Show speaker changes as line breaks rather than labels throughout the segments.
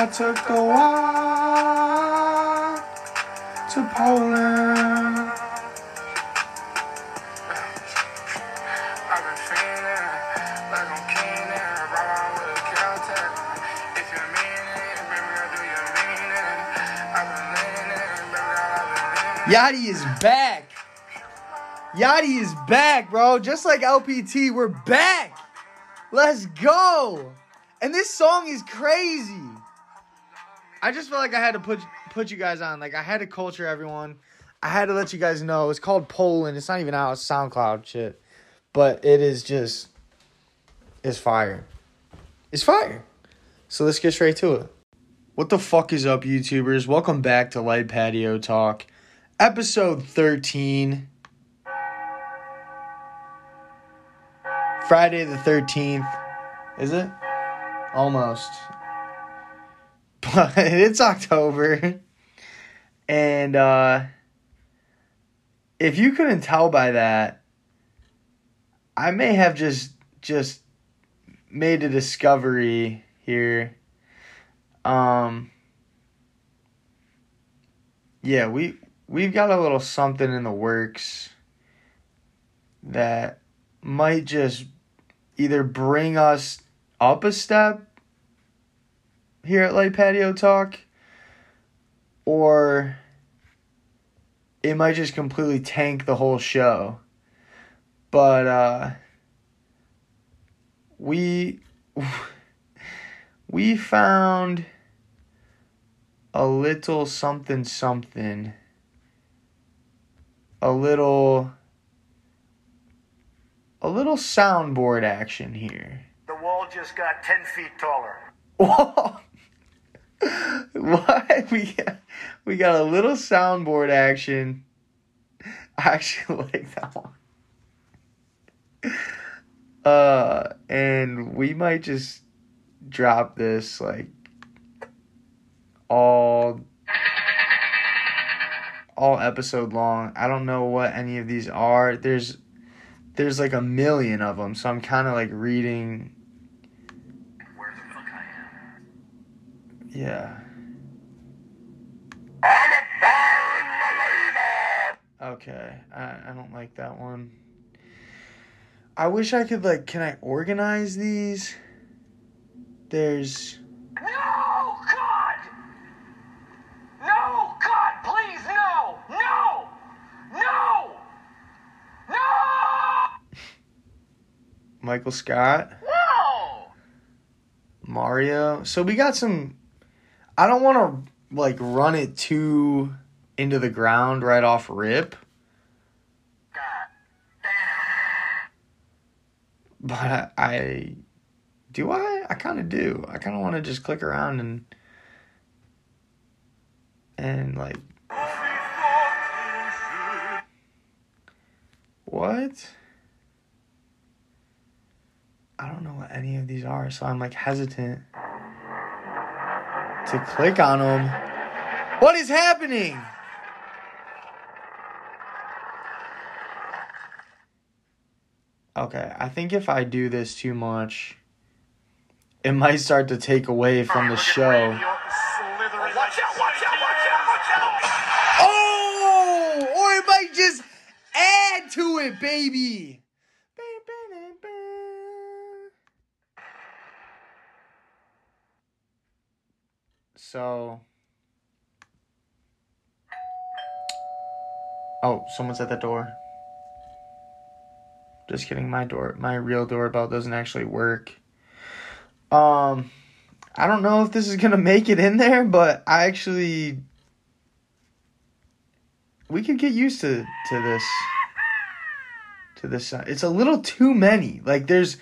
I took the wock to Poland. Yachty is back. Yachty is back, bro. Just like LPT, we're back. Let's go. And this song is crazy. I just felt like I had to put put you guys on. Like I had to culture everyone. I had to let you guys know. It's called Poland. It's not even out. It's SoundCloud shit. But it is just it's fire. It's fire. So let's get straight to it. What the fuck is up, YouTubers? Welcome back to Light Patio Talk, episode 13. Friday the 13th. Is it? Almost. But it's October. And uh if you couldn't tell by that, I may have just just made a discovery here. Um Yeah, we we've got a little something in the works that might just either bring us up a step here at Light Patio Talk or it might just completely tank the whole show. But uh we we found a little something something a little a little soundboard action here.
The wall just got 10 feet taller.
What? We we got a little soundboard action. I actually like that one. Uh, and we might just drop this like all all episode long. I don't know what any of these are. There's there's like a million of them, so I'm kind of like reading
Where the fuck I am?
Yeah. Okay, I, I don't like that one. I wish I could like can I organize these? There's
No, God! No, God, please, no! No! No! No!
Michael Scott,
No!
Mario. So we got some I don't want to like run it too into the ground right off rip, but I do I? I kind of do. I kind of want to just click around and and like what? I don't know what any of these are, so I'm like hesitant to click on them. What is happening? Okay, I think if I do this too much, it might start to take away from the show.
Watch out, watch out, watch out, watch out!
Oh, or it might just add to it, baby. So, oh, someone's at the door. Just kidding. My door, my real doorbell doesn't actually work. Um, I don't know if this is gonna make it in there, but I actually we could get used to to this to this. It's a little too many. Like there's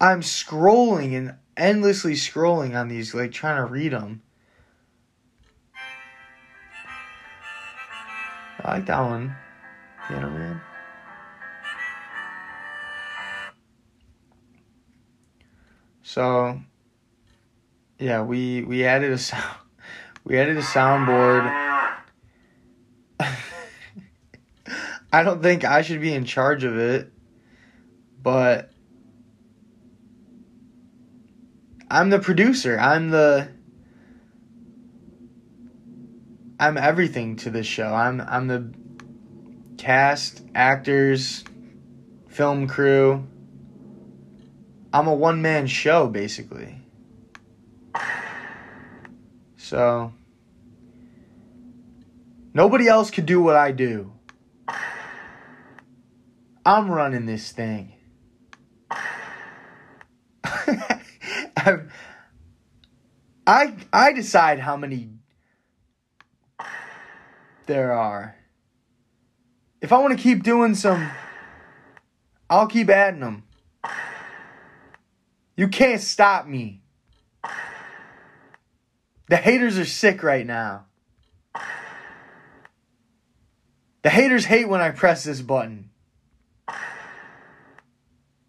I'm scrolling and endlessly scrolling on these like trying to read them. I like that one. Piano Man. So yeah, we we added a sound we added a soundboard I don't think I should be in charge of it, but I'm the producer. I'm the I'm everything to this show. I'm I'm the cast, actors, film crew. I'm a one man show basically. So nobody else could do what I do. I'm running this thing. I I decide how many there are. If I want to keep doing some, I'll keep adding them. You can't stop me. The haters are sick right now. The haters hate when I press this button.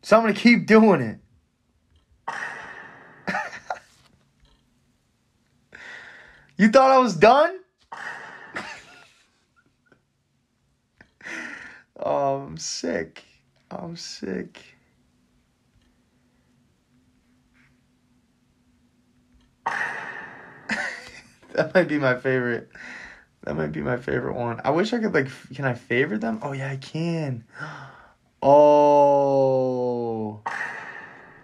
So I'm going to keep doing it. You thought I was done? oh, I'm sick. I'm sick. that might be my favorite. That might be my favorite one. I wish I could like. Can I favorite them? Oh yeah, I can. Oh,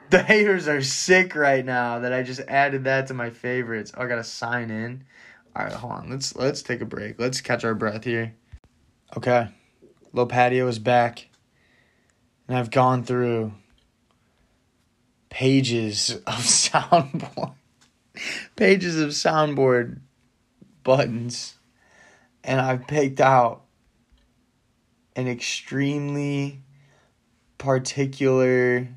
the haters are sick right now that I just added that to my favorites. Oh, I gotta sign in. All right, hold on. Let's let's take a break. Let's catch our breath here. Okay, Lil Patio is back, and I've gone through pages of soundboard, pages of soundboard buttons and I've picked out an extremely particular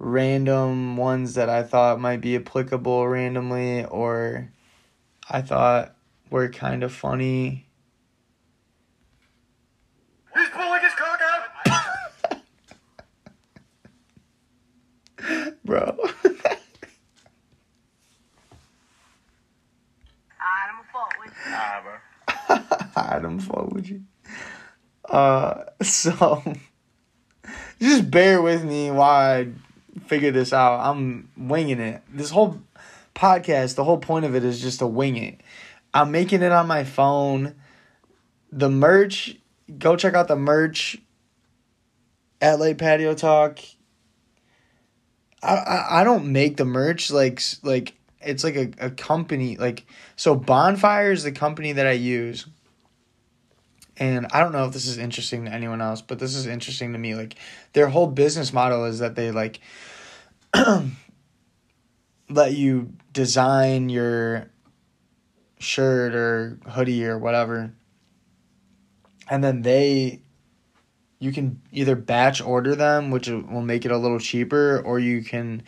random ones that I thought might be applicable randomly or I thought were kind of funny.
He's pulling his cock out.
Bro.
I'm a fuck with you.
Nah, bro.
Adam fuck with you. Uh so just bear with me while I figure this out. I'm winging it. This whole podcast, the whole point of it is just to wing it. I'm making it on my phone. The merch, go check out the merch at Light Patio Talk. I, I, I don't make the merch like like it's like a, a company like so bonfire is the company that i use and i don't know if this is interesting to anyone else but this is interesting to me. Like their whole business model is that they like let you design your shirt or hoodie or whatever. And then they you can either batch order them which will make it a little cheaper or you can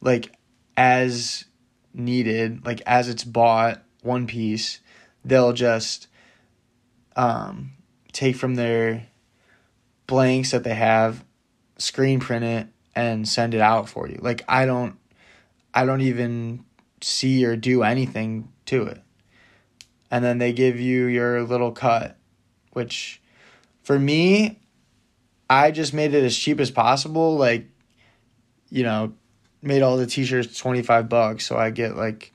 like as needed like as it's bought one piece they'll just um take from their blanks that they have screen print it and send it out for you. Like i don't i don't even see or do anything to it. And then they give you your little cut which for me i just made it as cheap as possible like you know made all the t-shirts 25 bucks so i get like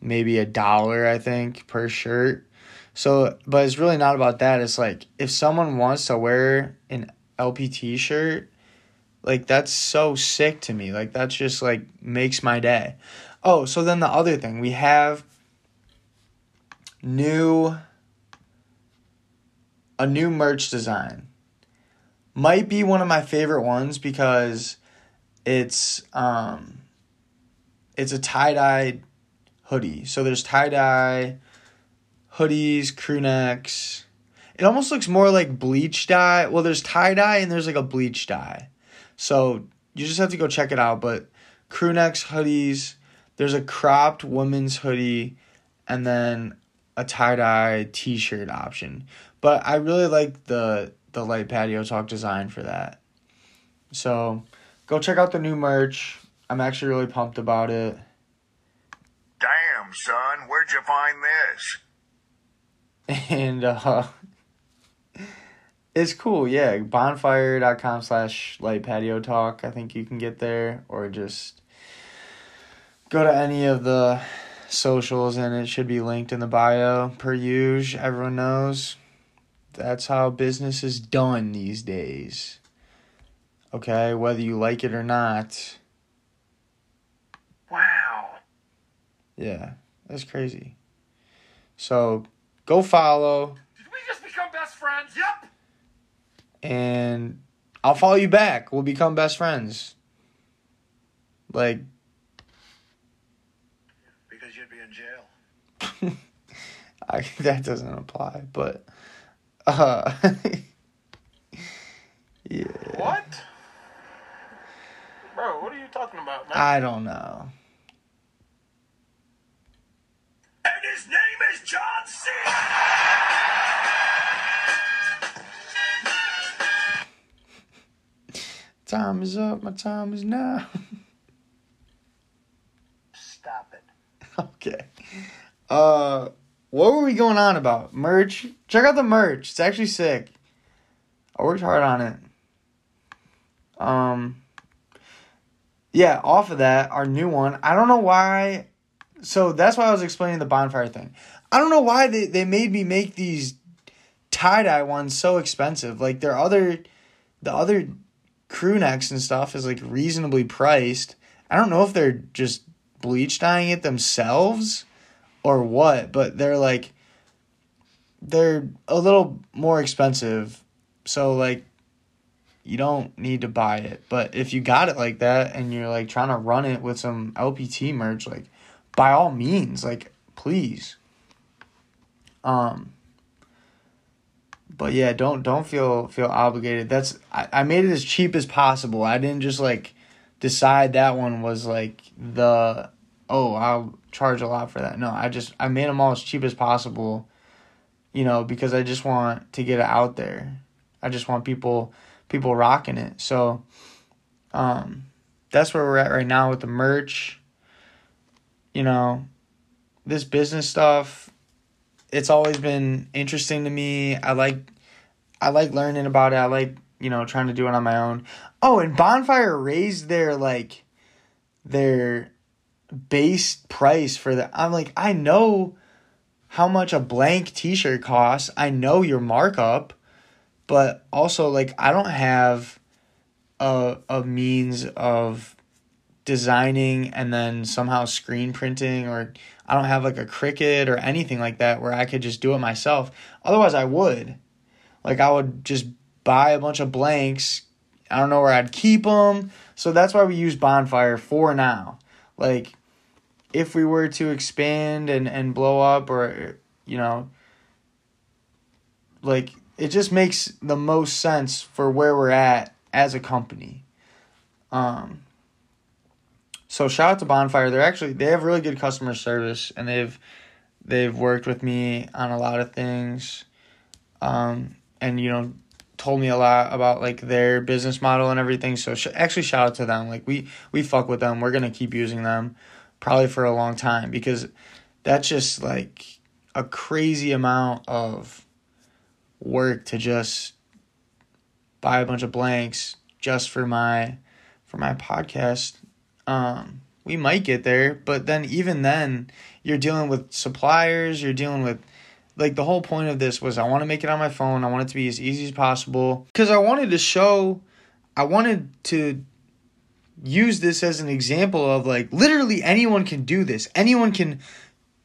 maybe a dollar i think per shirt so but it's really not about that. It's like if someone wants to wear an lpt shirt like that's so sick to me. Like that's just like makes my day. Oh so then the other thing we have new a new merch design. Might be one of my favorite ones because it's um it's a tie-dye hoodie. So there's tie-dye hoodies, crew necks. It almost looks more like bleach dye. Well, there's tie-dye and there's like a bleach dye. So you just have to go check it out, but crew necks, hoodies, there's a cropped women's hoodie and then a tie-dye t-shirt option. But I really like the the light patio talk design for that. So go check out the new merch. I'm actually really pumped about it.
Damn, son, where'd you find this?
And uh it's cool, yeah. Bonfire.com slash light patio talk. I think you can get there or just go to any of the socials and it should be linked in the bio per usual. Everyone knows that's how business is done these days. Okay, whether you like it or not.
Wow.
Yeah, that's crazy. So go follow
Did we just become best friends? Yep.
and I'll follow you back. We'll become best friends. Like,
Because you'd be in jail.
I, that doesn't apply, but uh yeah.
What? Bro, what are you talking about, man?
I don't know.
And his name is John C.
Time is up. My time is now.
Stop it.
okay. Uh, what were we going on about? Merch. Check out the merch. It's actually sick. I worked hard on it. Um. Yeah. Off of that, our new one. I don't know why. So that's why I was explaining the bonfire thing. I don't know why they, they made me make these tie dye ones so expensive. Like their other, the other crew necks and stuff is like reasonably priced. I don't know if they're just bleach dyeing it themselves or what, but they're like they're a little more expensive. So like you don't need to buy it. But if you got it like that and you're like trying to run it with some LPT merch, like by all means, like please. Um but yeah, don't don't feel feel obligated. That's I, I made it as cheap as possible. I didn't just like decide that one was like the oh I'll charge a lot for that. No, I just I made them all as cheap as possible. You know because I just want to get it out there. I just want people people rocking it. So, um, that's where we're at right now with the merch. You know, this business stuff. It's always been interesting to me. I like, I like learning about it. I like you know trying to do it on my own. Oh, and Bonfire raised their like, their base price for the. I'm like I know how much a blank T-shirt costs. I know your markup but also like I don't have a a means of designing and then somehow screen printing or I don't have like a Cricut or anything like that where I could just do it myself. Otherwise I would. Like I would just buy a bunch of blanks. I don't know where I'd keep them. So that's why we use Bonfire for now. Like if we were to expand and and blow up or you know like it just makes the most sense for where we're at as a company. Um so shout out to Bonfire. They're actually they have really good customer service and they've they've worked with me on a lot of things. Um and you know told me a lot about like their business model and everything. So sh- actually shout out to them. Like we we fuck with them. We're to keep using them probably for a long time because that's just like a crazy amount of work to just buy a bunch of blanks just for my for my podcast um we might get there but then even then you're dealing with suppliers you're dealing with like the whole point of this was I want to make it on my phone I want it to be as easy as possible cuz I wanted to show I wanted to use this as an example of like literally anyone can do this anyone can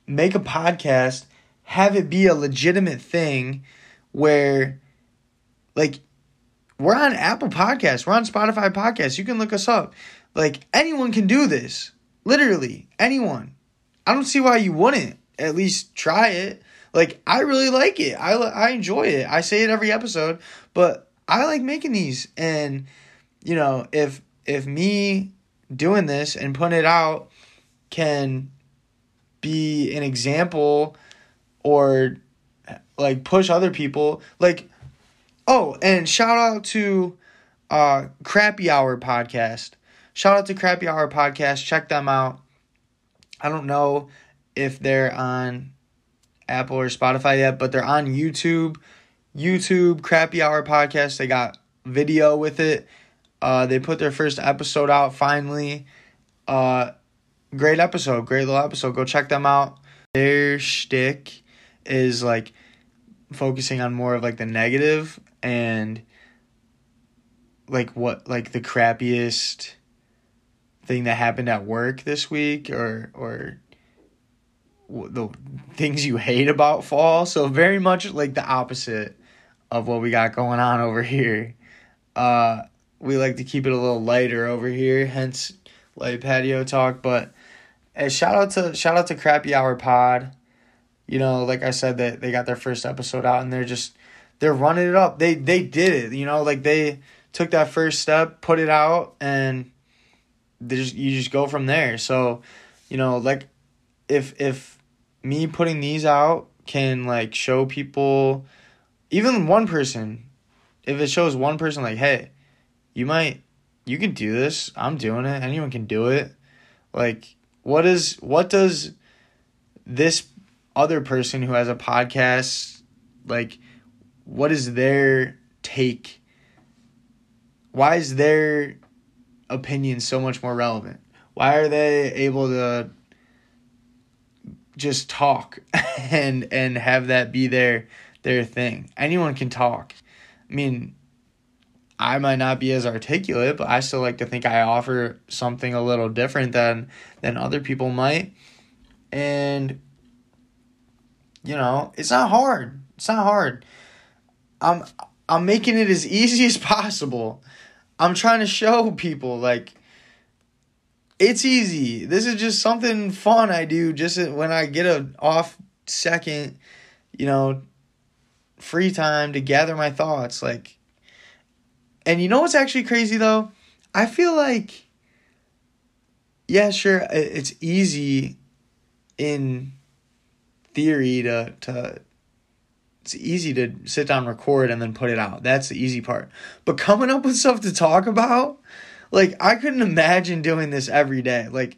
make a podcast have it be a legitimate thing where like we're on Apple Podcasts, we're on Spotify Podcasts. You can look us up. Like anyone can do this. Literally, anyone. I don't see why you wouldn't at least try it. Like I really like it. I I enjoy it. I say it every episode, but I like making these and you know, if if me doing this and putting it out can be an example or like push other people like oh and shout out to uh crappy hour podcast. Shout out to crappy hour podcast. Check them out. I don't know if they're on apple or spotify yet but they're on youtube. Youtube crappy hour podcast. They got video with it. Uh they put their first episode out finally. Uh great episode, great little episode. Go check them out. Their shtick is like focusing on more of like the negative and like what like the crappiest thing that happened at work this week or or the things you hate about fall. So very much like the opposite of what we got going on over here. Uh we like to keep it a little lighter over here hence light patio talk but hey, shout out to shout out to crappy hour pod you know like i said that they got their first episode out and they're just they're running it up. They they did it you know like they took that first step put it out and just you just go from there. So you know like if if me putting these out can like show people even one person if it shows one person like hey you might you can do this. I'm doing it. Anyone can do it. Like what is what does this other person who has a podcast like what is their take? Why is their opinion so much more relevant? Why are they able to just talk and and have that be their their thing? Anyone can talk. I mean i might not be as articulate but i still like to think i offer something a little different than than other people might. And you know it's not hard. It's not hard. I'm i'm making it as easy as possible. I'm trying to show people like it's easy. This is just something fun i do just when i get a off second you know free time to gather my thoughts like and you know what's actually crazy though? I feel like yeah sure it's easy in theory to to it's easy to sit down record and then put it out. That's the easy part. But coming up with stuff to talk about like i couldn't imagine doing this every day. Like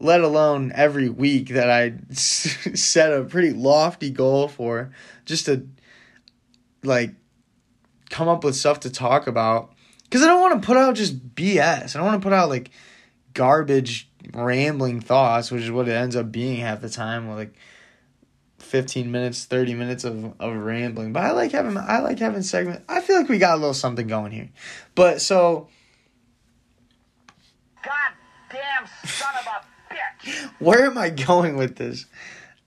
let alone every week that i set a pretty lofty goal for just to like come up with stuff to talk about. Because i don't want to put out just bs i don't want to put out like garbage rambling thoughts which is what it ends up being half the time. Like 15 minutes 30 minutes of, of rambling but i like having i like having segment i feel like we got a little something going here but so
God damn son of a bitch!
where am I going with this?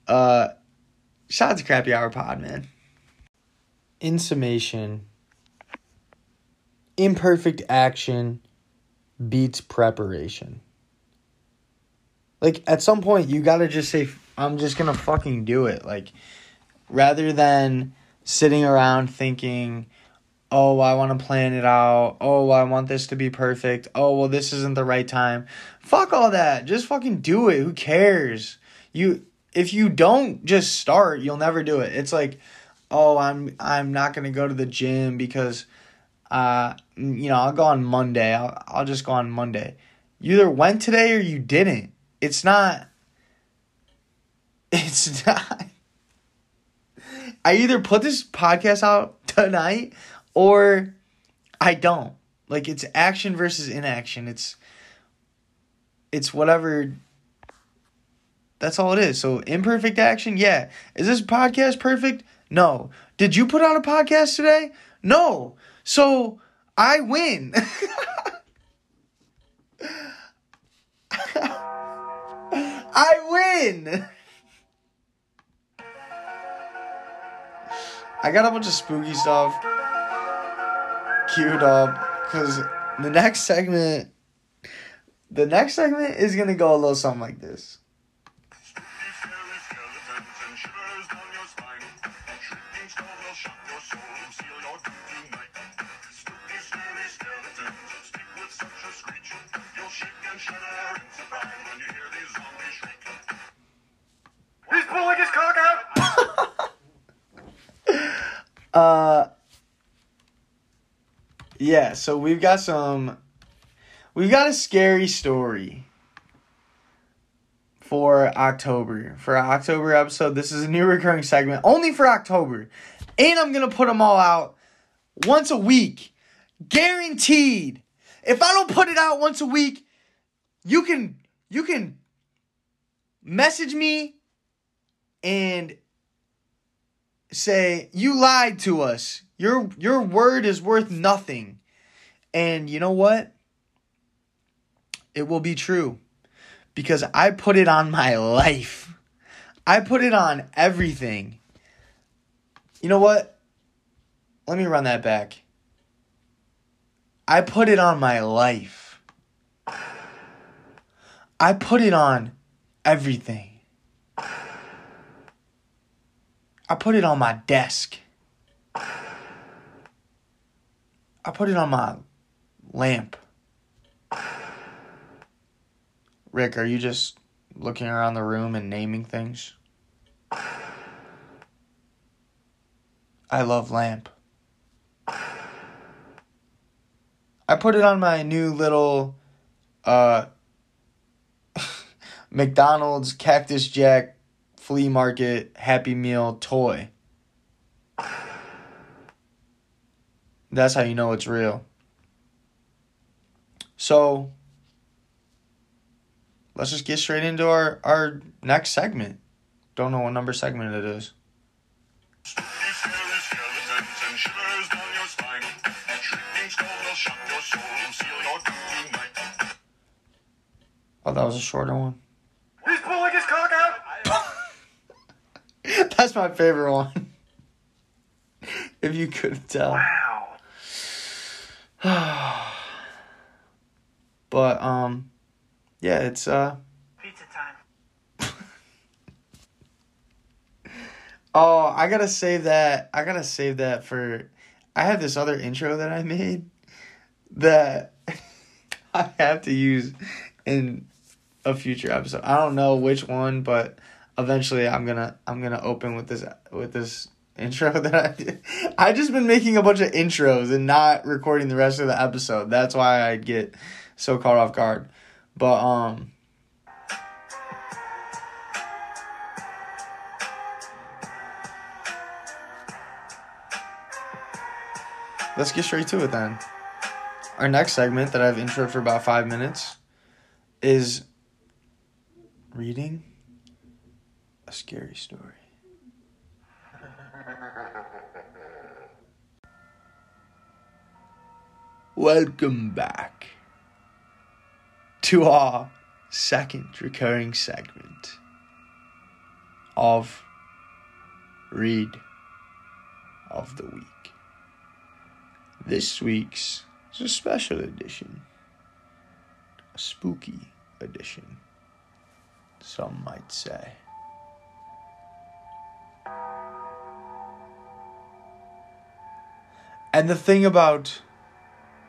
Uh, shout out to Crappy Hour Pod, man. In summation, imperfect action beats preparation. Like at some point, you gotta just say, "I'm just gonna fucking do it." Like rather than sitting around thinking, "Oh, I want to plan it out. Oh, I want this to be perfect. Oh, well, this isn't the right time." Fuck all that. Just fucking do it. Who cares? You if you don't just start, you'll never do it. It's like, "Oh, I'm I'm not to go to the gym because uh you know, I'll go on Monday. I'll I'll just go on Monday." You either went today or you didn't. It's not it's not I either put this podcast out tonight or I don't. Like it's action versus inaction. It's it's whatever that's all it is. So imperfect action, yeah. Is this podcast perfect? No. Did you put out a podcast today? No. So I win. I win. I got a bunch of spooky stuff queued up because the next segment, the next segment is gonna go a little something like this. Yeah. So we've got some. We've got a scary story for October. For October episode, this is a new recurring segment only for October, and I'm gonna put them all out once a week, guaranteed. If I don't put it out once a week, you can you can message me and say you lied to us. Your your word is worth nothing. And you know what? It will be true because I put it on my life. I put it on everything. You know what? Let me run that back. I put it on my life. I put it on everything. I put it on my desk. I put it on my lamp. Rick, are you just looking around the room and naming things? I love lamp. I put it on my new little uh McDonald's Cactus Jack flea market Happy Meal toy. That's how you know it's real. So let's just get straight into our, our next segment. Don't know what number segment it is. Oh, that was a shorter one.
He's pulling his cock out.
That's my favorite one. if you could tell. But um yeah, it's uh
Pizza time.
oh, I got to save that. I got to save that for I have this other intro that I made that I have to use in a future episode. I don't know which one, but eventually I'm to I'm to open with this with this intro that I did. I just been making a bunch of intros and not recording the rest of the episode. That's why I get so caught off guard. But um Let's get straight to it then. Our next segment that I've introed for about five minutes is reading a scary story. Welcome back to our second recurring segment of Read of the Week. This week's is a special edition, a spooky edition, some might say. And the thing about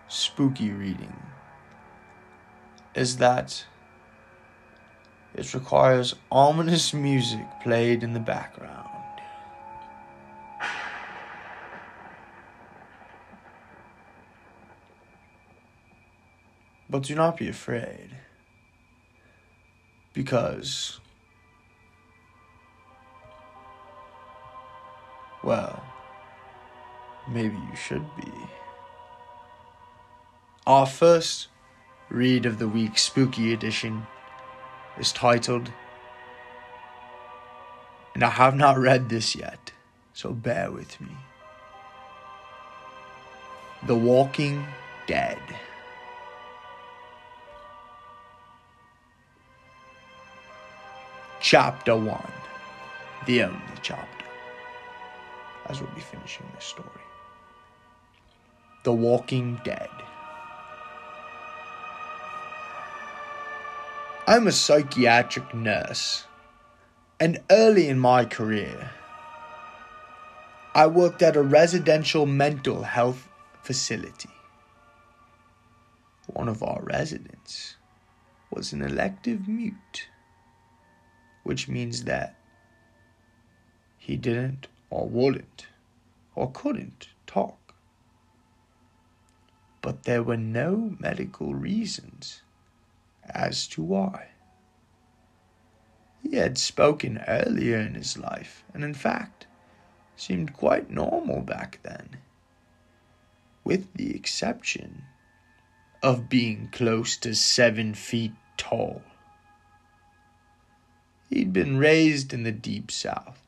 spooky reading is that it requires ominous music played in the background. But do not be afraid. Because, well, maybe you should be. Our first read of the week, Spooky Edition, is titled, and I have not read this yet, so bear with me. The Walking Dead. Chapter 1. The only chapter. As we'll be finishing this story. The Walking Dead. I'm a psychiatric nurse, and early in my career, I worked at a residential mental health facility. One of our residents was an elective mute, which means that he didn't or wouldn't or couldn't talk. But there were no medical reasons as to why. He had spoken earlier in his life, and in fact, seemed quite normal back then, with the exception of being close to seven feet tall. He'd been raised in the deep south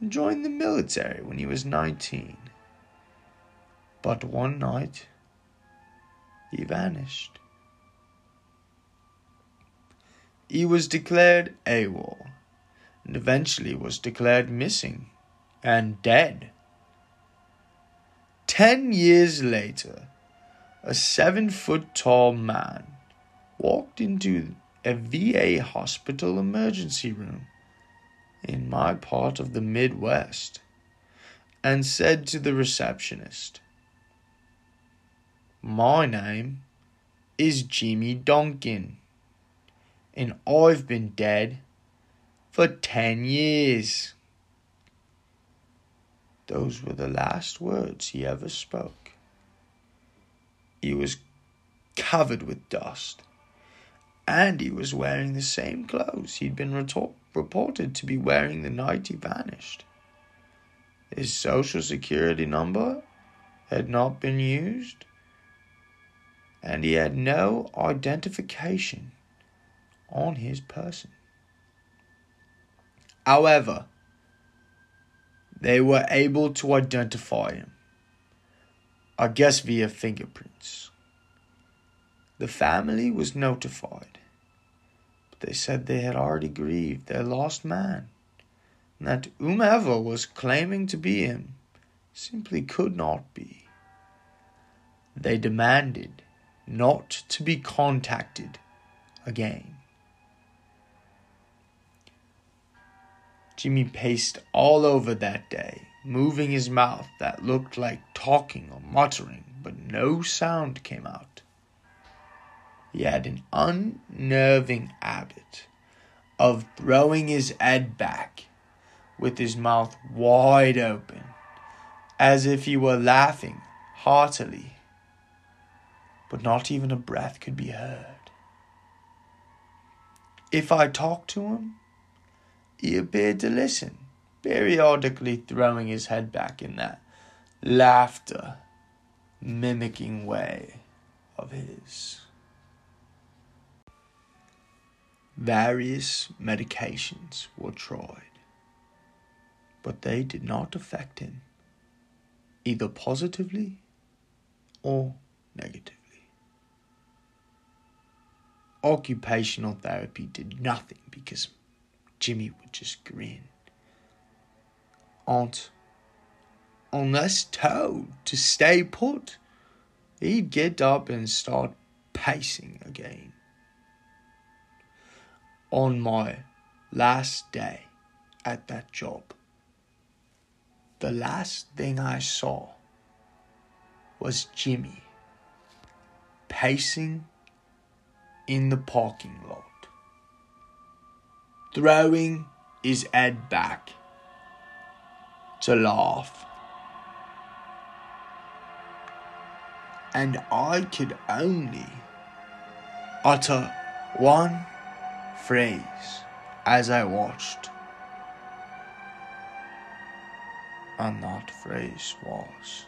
and joined the military when he was 19. But one night, he vanished. He was declared AWOL and eventually was declared missing and dead. Ten years later, a seven foot tall man walked into a VA hospital emergency room in my part of the Midwest and said to the receptionist, My name is Jimmy Duncan, and I've been dead for 10 years. Those were the last words he ever spoke. He was covered with dust, and he was wearing the same clothes he'd been retor- reported to be wearing the night he vanished. His social security number had not been used, and he had no identification on his person. However, they were able to identify him, I guess via fingerprints. The family was notified, but they said they had already grieved their lost man, and that whomever was claiming to be him simply could not be. They demanded not to be contacted again. Jimmy paced all over that day, moving his mouth that looked like talking or muttering, but no sound came out. He had an unnerving habit of throwing his head back with his mouth wide open, as if he were laughing heartily, but not even a breath could be heard. If I talked to him, he appeared to listen, periodically throwing his head back in that laughter mimicking way of his. Various medications were tried, but they did not affect him, either positively or negatively. Occupational therapy did nothing because Jimmy would just grin. Aunt, unless told to stay put, he'd get up and start pacing again. On my last day at that job, the last thing I saw was Jimmy pacing in the parking lot throwing his head back to laugh. And I could only utter one phrase as I watched. And that phrase was